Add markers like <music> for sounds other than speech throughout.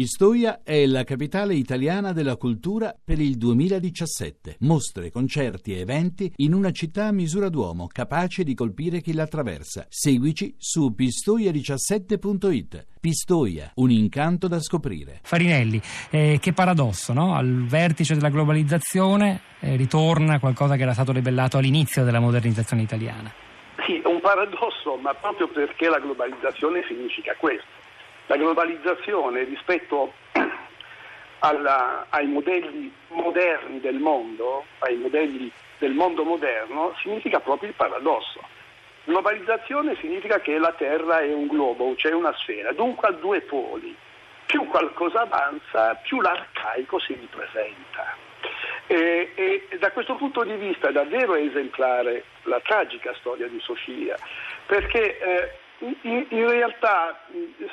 Pistoia è la capitale italiana della cultura per il 2017. Mostre, concerti e eventi in una città a misura d'uomo, capace di colpire chi la attraversa. Seguici su pistoia17.it. Pistoia, un incanto da scoprire. Farinelli, eh, che paradosso, no? Al vertice della globalizzazione eh, ritorna qualcosa che era stato ribellato all'inizio della modernizzazione italiana. Sì, è un paradosso, ma proprio perché la globalizzazione significa questo la globalizzazione rispetto <clears throat> alla, ai modelli moderni del mondo, ai modelli del mondo moderno, significa proprio il paradosso. Globalizzazione significa che la Terra è un globo, cioè una sfera, dunque ha due poli. Più qualcosa avanza, più l'arcaico si ripresenta. E, e, da questo punto di vista è davvero esemplare la tragica storia di Sofia, perché eh, in, in, realtà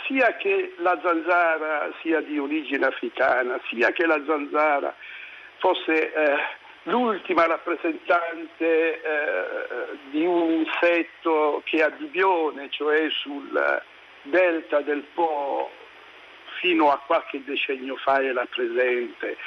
sia che la zanzara sia di origine africana, sia che la zanzara fosse eh, l'ultima rappresentante eh, di un insetto che a Bibione, cioè sul delta del Po, fino a qualche decennio fa era presente.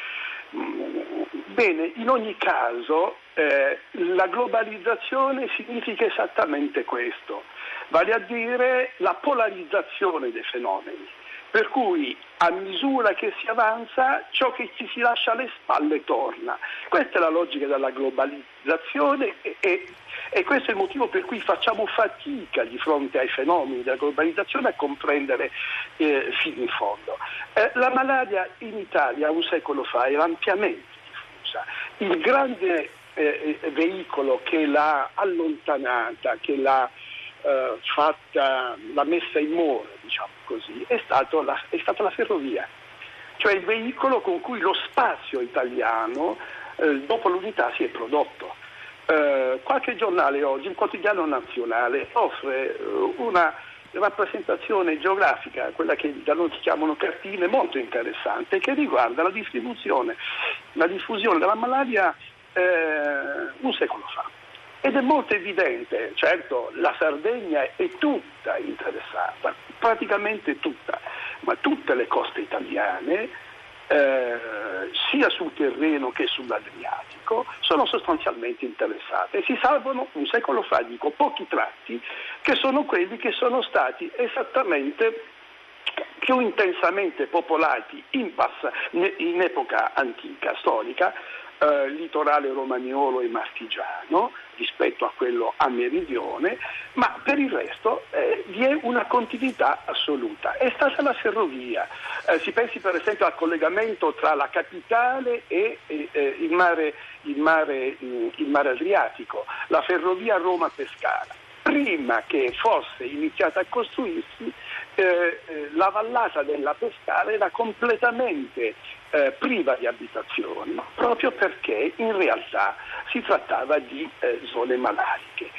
Bene, in ogni caso eh, la globalizzazione significa esattamente questo vale a dire la polarizzazione dei fenomeni. Per cui a misura che si avanza ciò che ci si lascia alle spalle torna. Questa è la logica della globalizzazione e, e, e questo è il motivo per cui facciamo fatica di fronte ai fenomeni della globalizzazione a comprendere eh, fino in fondo. Eh, la malaria in Italia un secolo fa era ampiamente diffusa. Il grande eh, eh veicolo che l'ha allontanata, che l'ha eh, fatta la messa in mora, diciamo così, è, la, è, stata la ferrovia, cioè il veicolo con cui lo spazio italiano eh, dopo l'unità si è prodotto. Eh, qualche giornale oggi, il quotidiano nazionale, offre eh, una rappresentazione geografica, quella che da noi si chiamano cartine, molto interessante, che riguarda la distribuzione, la diffusione della malaria eh, un secolo fa. Ed è molto evidente, certo la Sardegna è tutta interessata, praticamente tutta, ma tutte le coste italiane, eh, sia sul terreno che sull'Adriatico, sono sostanzialmente interessate. Si salvano un secolo fa, dico, pochi tratti che sono quelli che sono stati esattamente più intensamente popolati in, pass- in epoca antica, storica, eh, litorale romagnolo e marchigiano rispetto a quello a meridione, ma per il resto eh, vi è una continuità assoluta. È stata la ferrovia. Eh, si pensi per esempio al collegamento tra la capitale e eh, il mare, il, mare, il mare Adriatico, la ferrovia Roma-Pescara prima che fosse iniziata a costruirsi, eh, la vallata della Pescara era completamente eh, priva di abitazioni, proprio perché in realtà si trattava di eh, zone malariche.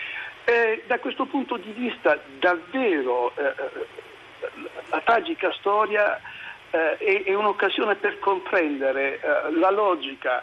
da questo punto di vista davvero eh, eh, la tragica storia è, è, un'occasione per comprendere la logica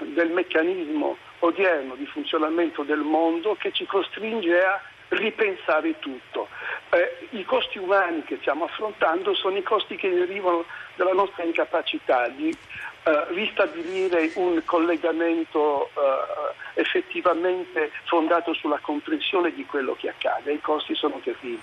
del meccanismo odierno di funzionamento del mondo che ci costringe a ripensare tutto. Eh, I costi umani che stiamo affrontando sono i costi che derivano dalla nostra incapacità di eh, ristabilire un collegamento eh, effettivamente fondato sulla comprensione di quello che accade. I costi sono terribili.